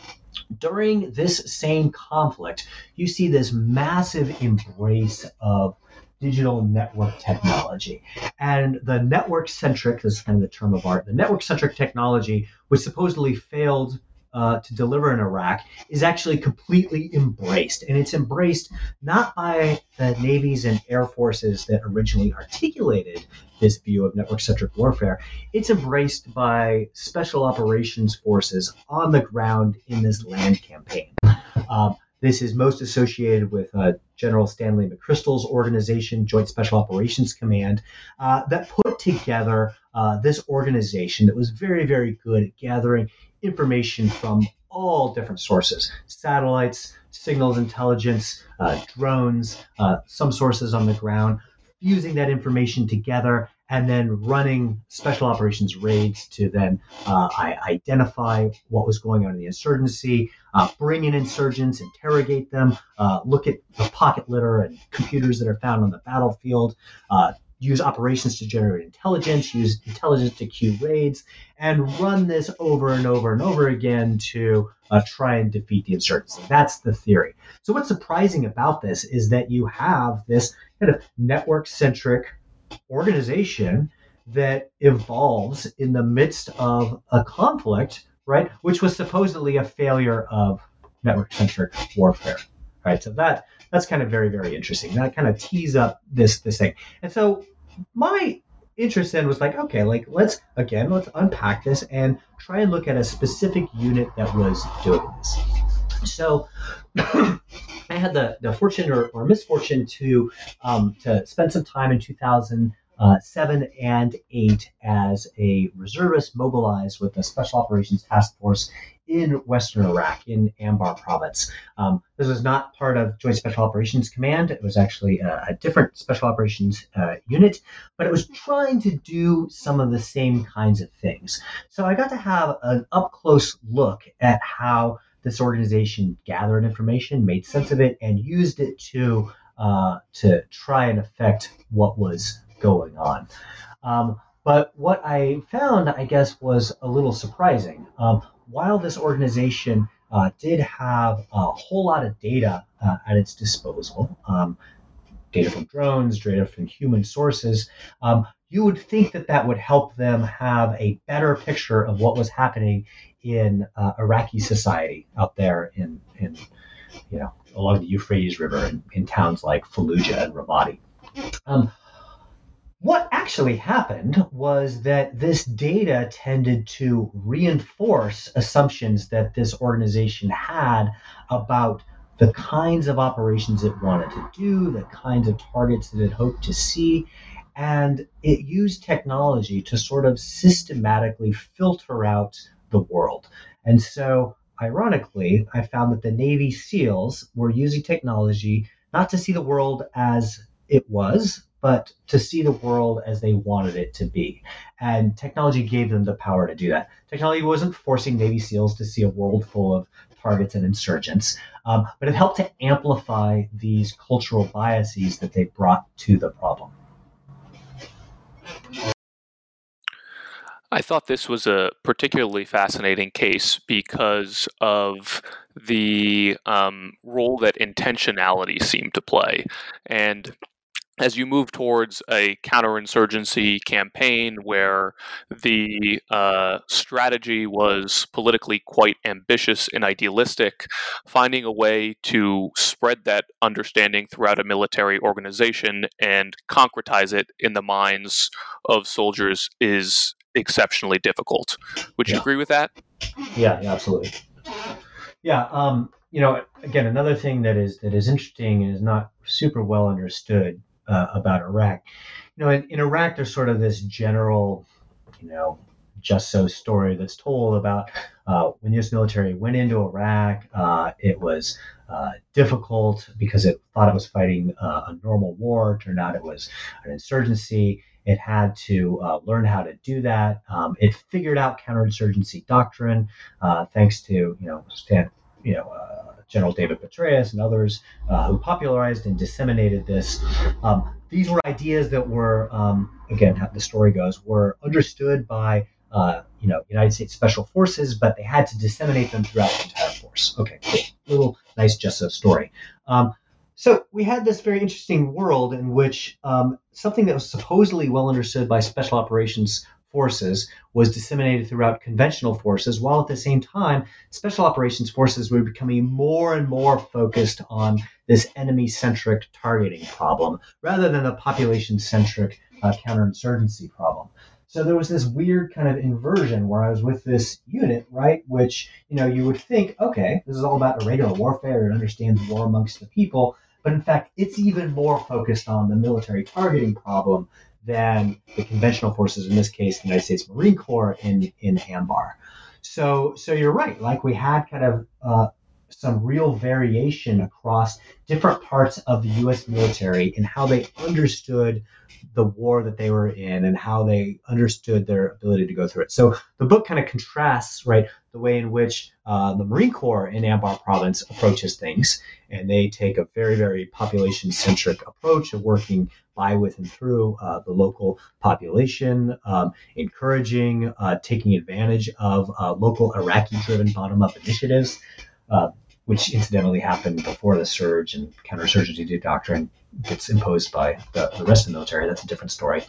during this same conflict, you see this massive embrace of digital network technology. And the network centric, this is kind of the term of art, the network centric technology, which supposedly failed uh, to deliver in Iraq, is actually completely embraced. And it's embraced not by the navies and air forces that originally articulated this view of network centric warfare, it's embraced by special operations forces on the ground in this land campaign. Um, this is most associated with uh, General Stanley McChrystal's organization, Joint Special Operations Command, uh, that put together uh, this organization that was very, very good at gathering information from all different sources. Satellites, signals intelligence, uh, drones, uh, some sources on the ground, fusing that information together and then running special operations raids to then uh, identify what was going on in the insurgency, uh, bring in insurgents, interrogate them, uh, look at the pocket litter and computers that are found on the battlefield, uh, use operations to generate intelligence, use intelligence to cue raids, and run this over and over and over again to uh, try and defeat the insurgency. That's the theory. So, what's surprising about this is that you have this kind of network centric organization that evolves in the midst of a conflict, right? Which was supposedly a failure of network centric warfare, right? So that that's kind of very very interesting. That kind of tees up this this thing. And so my interest then was like, okay, like let's again let's unpack this and try and look at a specific unit that was doing this. So I had the, the fortune or, or misfortune to um, to spend some time in 2007 uh, and 8 as a reservist mobilized with the Special Operations Task Force in Western Iraq, in Anbar province. Um, this was not part of Joint Special Operations Command. It was actually a, a different Special Operations uh, unit, but it was trying to do some of the same kinds of things. So I got to have an up close look at how this organization gathered information, made sense of it, and used it to uh, to try and affect what was going on. Um, but what I found, I guess, was a little surprising. Um, while this organization uh, did have a whole lot of data uh, at its disposal, um, data from drones, data from human sources, um, you would think that that would help them have a better picture of what was happening in uh, Iraqi society out there in, in, you know, along the Euphrates River in, in towns like Fallujah and Ramadi. Um, what actually happened was that this data tended to reinforce assumptions that this organization had about the kinds of operations it wanted to do, the kinds of targets that it hoped to see, and it used technology to sort of systematically filter out the world. And so, ironically, I found that the Navy SEALs were using technology not to see the world as it was, but to see the world as they wanted it to be. And technology gave them the power to do that. Technology wasn't forcing Navy SEALs to see a world full of targets and insurgents, um, but it helped to amplify these cultural biases that they brought to the problem. I thought this was a particularly fascinating case because of the um, role that intentionality seemed to play. And as you move towards a counterinsurgency campaign where the uh, strategy was politically quite ambitious and idealistic, finding a way to spread that understanding throughout a military organization and concretize it in the minds of soldiers is exceptionally difficult. Would you Yeah. agree with that? Yeah, yeah, absolutely. Yeah, um, you know, again, another thing that is that is interesting and is not super well understood uh, about Iraq. You know, in, in Iraq, there's sort of this general, you know, just so story that's told about uh, when the U.S. military went into Iraq. Uh, it was uh, difficult because it thought it was fighting uh, a normal war. Turned out it was an insurgency. It had to uh, learn how to do that. Um, it figured out counterinsurgency doctrine uh, thanks to you know Stan, you know General David Petraeus and others uh, who popularized and disseminated this. Um, these were ideas that were um, again how the story goes were understood by uh, you know United States Special Forces, but they had to disseminate them throughout the entire force. Okay, cool. Little nice just so story. Um, so we had this very interesting world in which um, something that was supposedly well understood by special operations forces was disseminated throughout conventional forces, while at the same time, special operations forces were becoming more and more focused on this enemy centric targeting problem rather than the population centric uh, counterinsurgency problem. So there was this weird kind of inversion where I was with this unit, right? Which, you know, you would think, okay, this is all about irregular warfare. It understands war amongst the people. But in fact, it's even more focused on the military targeting problem than the conventional forces, in this case, the United States Marine Corps in, in ANBAR. So, so you're right. Like we had kind of uh, some real variation across different parts of the U.S. military in how they understood the war that they were in and how they understood their ability to go through it. So the book kind of contrasts, right, the way in which uh, the Marine Corps in Anbar Province approaches things, and they take a very, very population-centric approach of working by, with, and through uh, the local population, um, encouraging, uh, taking advantage of uh, local Iraqi-driven bottom-up initiatives. Uh, which incidentally happened before the surge and counterinsurgency doctrine gets imposed by the, the rest of the military. That's a different story.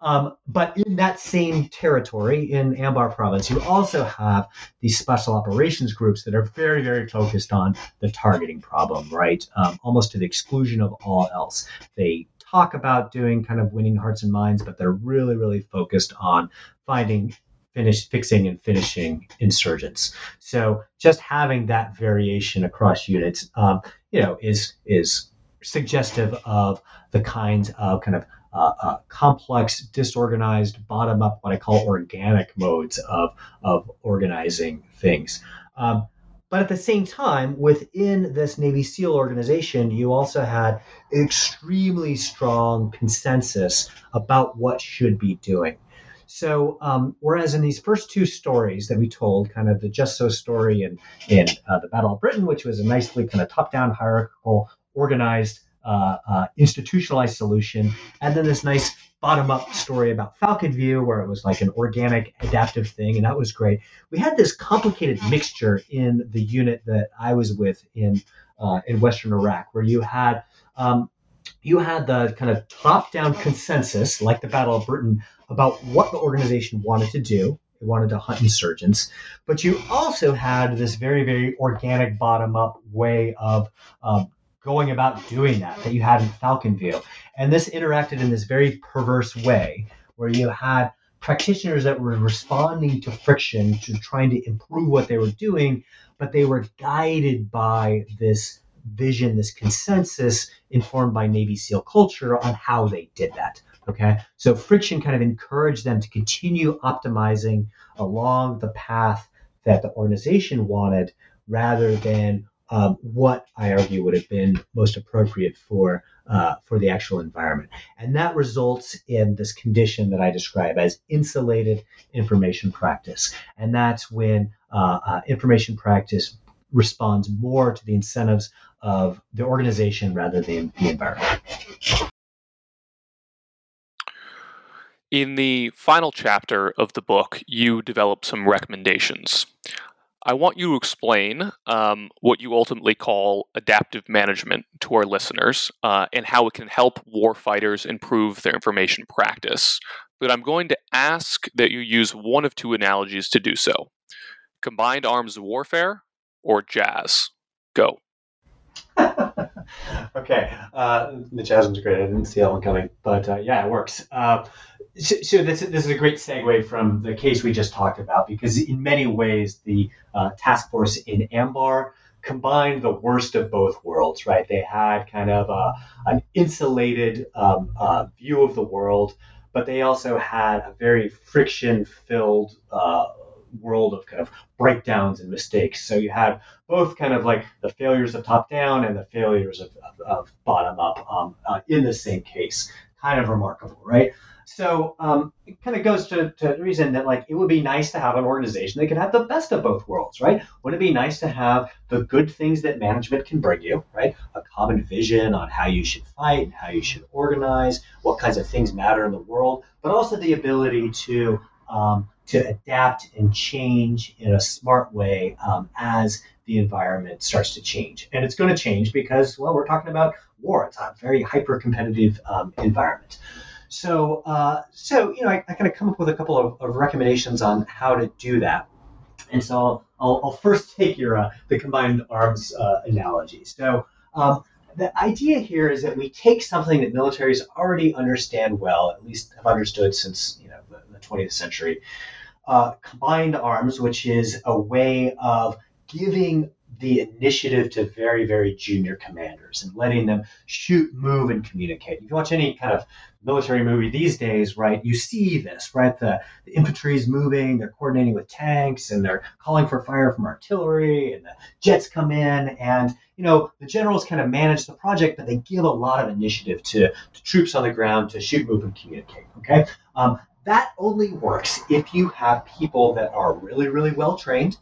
Um, but in that same territory, in Anbar province, you also have these special operations groups that are very, very focused on the targeting problem, right? Um, almost to the exclusion of all else. They talk about doing kind of winning hearts and minds, but they're really, really focused on finding finish fixing and finishing insurgents. So just having that variation across units, um, you know, is is suggestive of the kinds of kind of uh, uh, complex, disorganized, bottom up, what I call organic modes of of organizing things. Um, but at the same time, within this Navy SEAL organization, you also had extremely strong consensus about what should be doing. So, um, whereas in these first two stories that we told, kind of the Just So story and in uh, the Battle of Britain, which was a nicely kind of top-down, hierarchical, organized, uh, uh, institutionalized solution, and then this nice bottom-up story about Falcon View, where it was like an organic, adaptive thing, and that was great. We had this complicated mixture in the unit that I was with in uh, in Western Iraq, where you had um, you had the kind of top-down consensus, like the Battle of Britain, about what the organization wanted to do. It wanted to hunt insurgents, but you also had this very, very organic bottom-up way of um, going about doing that that you had in Falcon View, and this interacted in this very perverse way where you had practitioners that were responding to friction, to trying to improve what they were doing, but they were guided by this vision, this consensus informed by Navy SEAL culture on how they did that. Okay. So friction kind of encouraged them to continue optimizing along the path that the organization wanted rather than um, what I argue would have been most appropriate for uh, for the actual environment, and that results in this condition that I describe as insulated information practice, and that's when uh, uh, information practice responds more to the incentives of the organization rather than the environment. In the final chapter of the book, you develop some recommendations. I want you to explain um, what you ultimately call adaptive management to our listeners uh, and how it can help warfighters improve their information practice. But I'm going to ask that you use one of two analogies to do so combined arms warfare or jazz. Go. okay, uh, the jazz one's great. I didn't see that one coming, but uh, yeah, it works. Uh, so, so this, this is a great segue from the case we just talked about because in many ways the uh, task force in Anbar combined the worst of both worlds. Right, they had kind of a, an insulated um, uh, view of the world, but they also had a very friction-filled uh, world of kind of breakdowns and mistakes. So you had both kind of like the failures of top down and the failures of, of, of bottom up um, uh, in the same case. Kind of remarkable, right? So um, it kind of goes to, to the reason that like it would be nice to have an organization that could have the best of both worlds, right? Wouldn't it be nice to have the good things that management can bring you, right? A common vision on how you should fight, and how you should organize, what kinds of things matter in the world, but also the ability to um, to adapt and change in a smart way um, as the environment starts to change. And it's going to change because, well, we're talking about war. It's a very hyper competitive um, environment. So, uh, so you know, I, I kind of come up with a couple of, of, recommendations on how to do that. And so I'll, I'll, I'll first take your uh, the combined arms uh, analogy. So um, the idea here is that we take something that militaries already understand well, at least have understood since you know the, the 20th century, uh, combined arms, which is a way of giving the initiative to very, very junior commanders and letting them shoot, move, and communicate. If you watch any kind of military movie these days, right, you see this, right? The, the infantry is moving, they're coordinating with tanks, and they're calling for fire from artillery, and the jets come in, and you know the generals kind of manage the project, but they give a lot of initiative to, to troops on the ground to shoot, move, and communicate. Okay, um, that only works if you have people that are really, really well trained.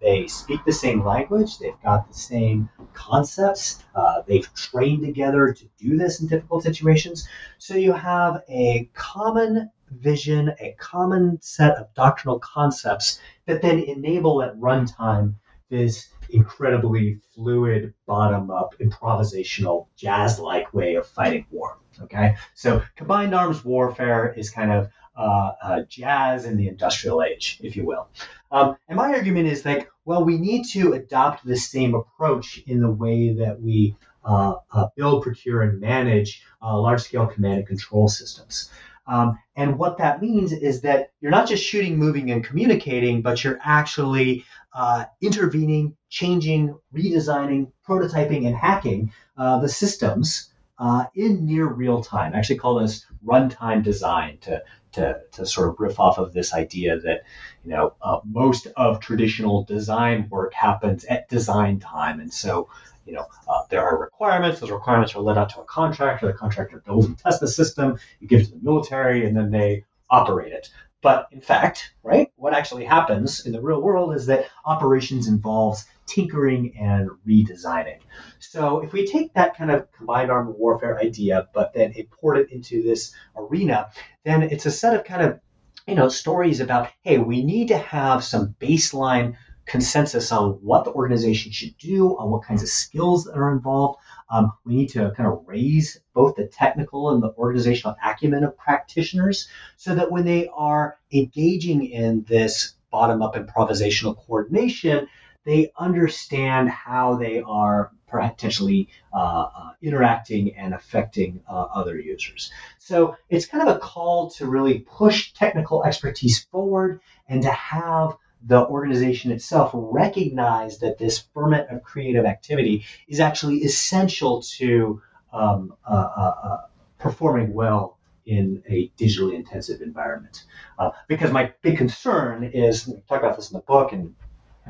They speak the same language. They've got the same concepts. Uh, they've trained together to do this in difficult situations. So you have a common vision, a common set of doctrinal concepts that then enable at runtime this incredibly fluid, bottom up, improvisational, jazz like way of fighting war. Okay, so combined arms warfare is kind of uh, uh, jazz in the industrial age, if you will. Um, and my argument is like, well, we need to adopt the same approach in the way that we uh, uh build, procure, and manage uh, large scale command and control systems. Um, and what that means is that you're not just shooting, moving, and communicating, but you're actually uh, intervening, changing, redesigning, prototyping, and hacking the systems uh, in near real time. I actually call this runtime design to to, to sort of riff off of this idea that you know uh, most of traditional design work happens at design time. And so you know uh, there are requirements. Those requirements are led out to a contractor. The contractor builds and tests the system. You give it to the military and then they operate it but in fact, right, what actually happens in the real world is that operations involves tinkering and redesigning. So if we take that kind of combined armed warfare idea, but then import it into this arena, then it's a set of kind of you know stories about hey, we need to have some baseline consensus on what the organization should do, on what kinds of skills that are involved. Um, we need to kind of raise both the technical and the organizational acumen of practitioners so that when they are engaging in this bottom up improvisational coordination, they understand how they are potentially uh, uh, interacting and affecting uh, other users. So it's kind of a call to really push technical expertise forward and to have the organization itself recognize that this ferment of creative activity is actually essential to um, uh, uh, uh, performing well in a digitally intensive environment. Uh, because my big concern is, we talk about this in the book and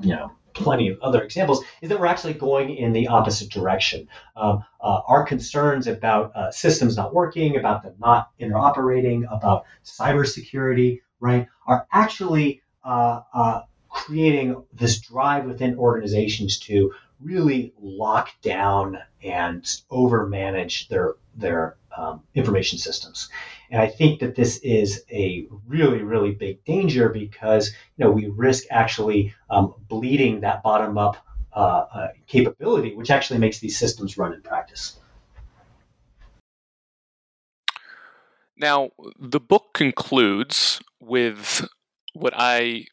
you know plenty of other examples, is that we're actually going in the opposite direction. Um, uh, our concerns about uh, systems not working, about them not interoperating, about cybersecurity, right, are actually uh, uh, creating this drive within organizations to really lock down and overmanage their their um, information systems. And I think that this is a really, really big danger because you know we risk actually um, bleeding that bottom up uh, uh, capability, which actually makes these systems run in practice. Now, the book concludes with what I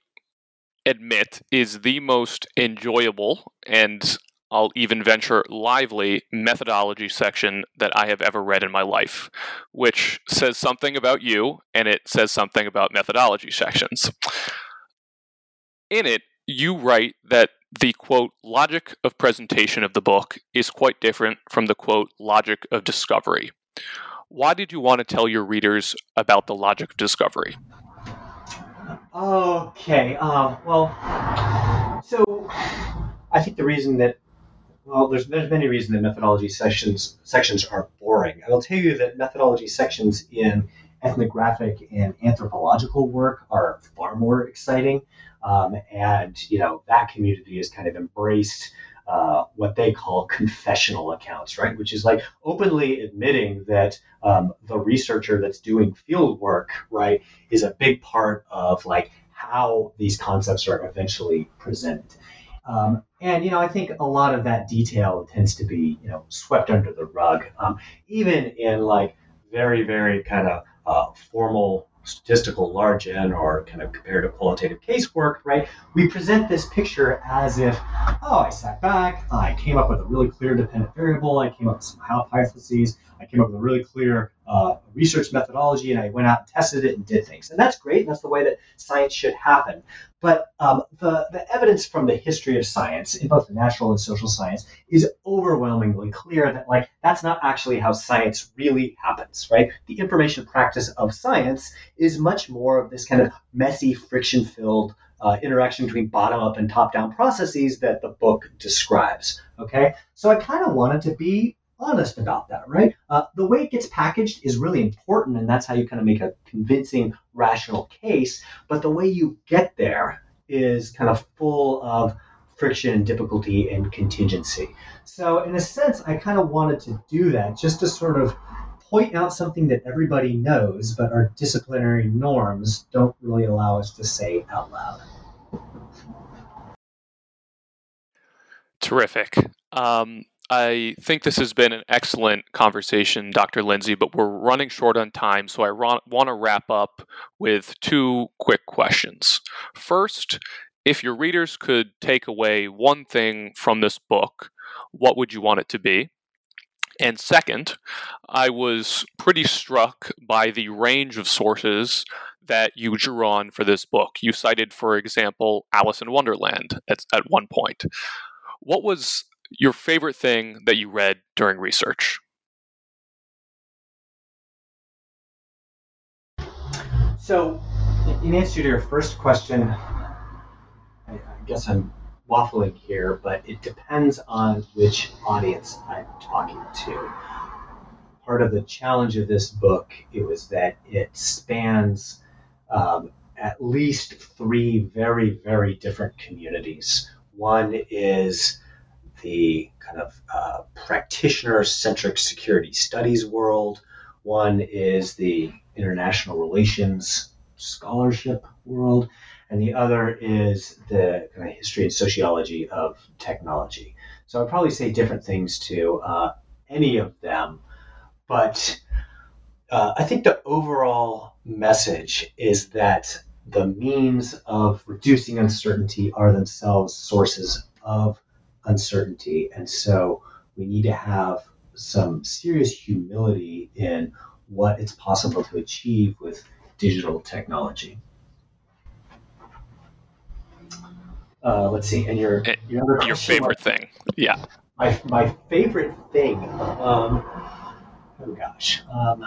admit is the most enjoyable and I'll even venture lively methodology section that I have ever read in my life, which says something about you and it says something about methodology sections. In it, you write that the quote logic of presentation of the book is quite different from the quote logic of discovery. Why did you want to tell your readers about the logic of discovery? Okay. Um, well, so I think the reason that well, there's there's many reasons that methodology sections sections are boring. I will tell you that methodology sections in ethnographic and anthropological work are far more exciting, um, and you know that community has kind of embraced uh, what they call confessional accounts, right? Which is like openly admitting that um, the researcher that's doing field work, right, is a big part of like how these concepts are eventually presented. Um, and you know, I think a lot of that detail tends to be you know swept under the rug, um, even in like very very kind of uh, formal statistical large N or kind of comparative qualitative casework, right? We present this picture as if, oh, I sat back, I came up with a really clear dependent variable, I came up with some hypotheses, I came up with a really clear uh, research methodology, and I went out and tested it and did things. And that's great, and that's the way that science should happen. But um, the, the evidence from the history of science, in both the natural and social science, is overwhelmingly clear that like that's not actually how science really happens, right? The information practice of science is much more of this kind of messy, friction-filled uh, interaction between bottom-up and top-down processes that the book describes. Okay, so I kind of wanted to be honest about that, right? Uh, the way it gets packaged is really important, and that's how you kind of make a convincing, rational case. But the way you get there is kind of full of friction, difficulty, and contingency. So, in a sense, I kind of wanted to do that just to sort of point out something that everybody knows, but our disciplinary norms don't really allow us to say out loud. Terrific. Um, I think this has been an excellent conversation, Dr. Lindsay, but we're running short on time, so I want to wrap up with two quick questions. First, if your readers could take away one thing from this book, what would you want it to be? And second, I was pretty struck by the range of sources that you drew on for this book. You cited, for example, Alice in Wonderland at, at one point. What was your favorite thing that you read during research? So, in answer to your first question, I, guess I'm waffling here, but it depends on which audience I'm talking to. Part of the challenge of this book it was that it spans um, at least three very, very different communities. One is the kind of uh, practitioner centric security studies world. One is the international relations scholarship world. And the other is the kind of history and sociology of technology. So I'd probably say different things to uh, any of them. But uh, I think the overall message is that the means of reducing uncertainty are themselves sources of uncertainty. And so we need to have some serious humility in what it's possible to achieve with digital technology. Uh, let's see, and your your, your favorite thing, yeah. My my favorite thing. Um, oh gosh, um,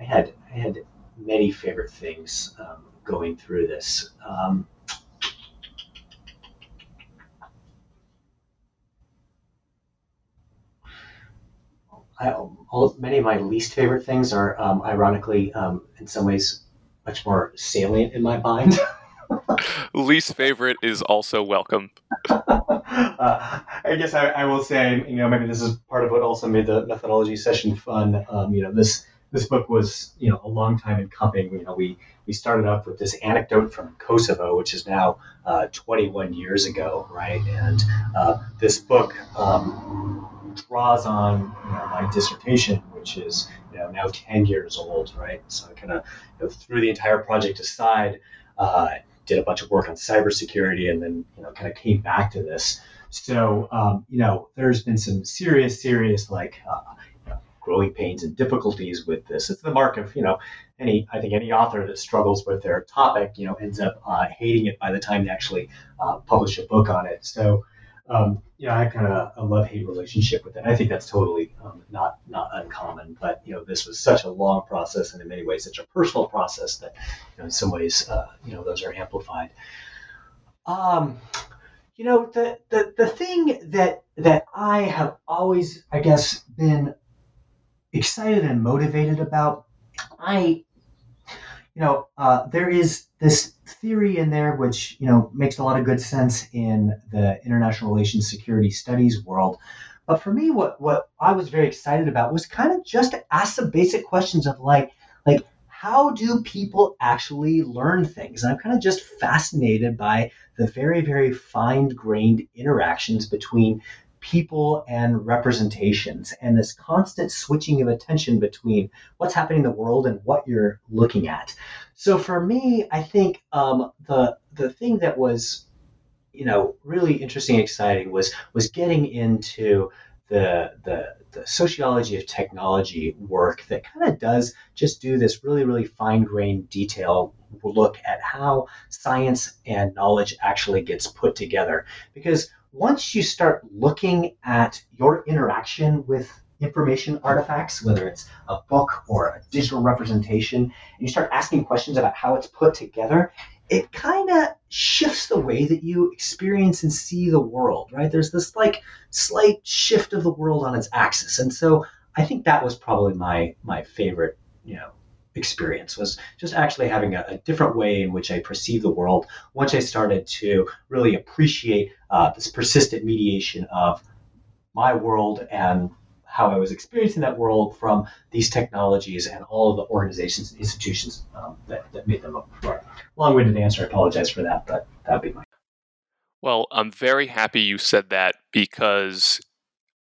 I had I had many favorite things um, going through this. Um, I, all, many of my least favorite things are, um, ironically, um, in some ways, much more salient in my mind. least favorite is also welcome. uh, I guess I, I, will say, you know, maybe this is part of what also made the methodology session fun. Um, you know, this this book was, you know, a long time in coming. You know, we we started off with this anecdote from Kosovo, which is now uh, 21 years ago, right? And uh, this book um, draws on you know, my dissertation, which is you know now 10 years old, right? So I kind of you know, threw the entire project aside, uh, did a bunch of work on cybersecurity, and then you know kind of came back to this. So um, you know, there's been some serious, serious like uh, growing pains and difficulties with this. It's the mark of, you know, any, I think any author that struggles with their topic, you know, ends up uh, hating it by the time they actually uh, publish a book on it. So, um, you know, I kind of a love hate relationship with it. I think that's totally um, not not uncommon. But you know, this was such a long process, and in many ways, such a personal process that, you know, in some ways, uh, you know, those are amplified. Um, you know, the, the the thing that that I have always, I guess, been excited and motivated about. I, you know, uh, there is this theory in there which you know makes a lot of good sense in the international relations security studies world. But for me, what what I was very excited about was kind of just to ask some basic questions of like like how do people actually learn things? And I'm kind of just fascinated by the very, very fine grained interactions between people and representations and this constant switching of attention between what's happening in the world and what you're looking at. So for me, I think um, the the thing that was you know really interesting and exciting was was getting into the the the sociology of technology work that kind of does just do this really really fine grained detail look at how science and knowledge actually gets put together because once you start looking at your interaction with information artifacts, whether it's a book or a digital representation, and you start asking questions about how it's put together, it kind of shifts the way that you experience and see the world, right? There's this like slight shift of the world on its axis. And so I think that was probably my my favorite, you know, experience was just actually having a, a, different way in which I perceive the world once I started to really appreciate uh, this persistent mediation of my world and how I was experiencing that world from these technologies and all of the organizations and institutions um, that, that made them up. Long-winded answer. I apologize for that, but that'd be my. Well, I'm very happy you said that because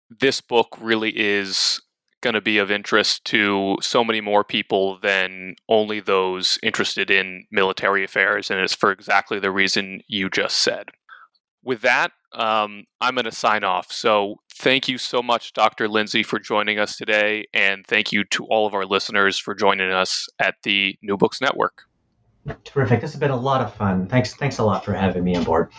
this book really is going to be of interest to so many more people than only those interested in military affairs, and it's for exactly the reason you just said. With that, um, I'm going to sign off. So, thank you so much, Dr. Lindsay, for joining us today, and thank you to all of our listeners for joining us at the New Books Network. Terrific. This has been a lot of fun. Thanks. Thanks a lot for having me on board.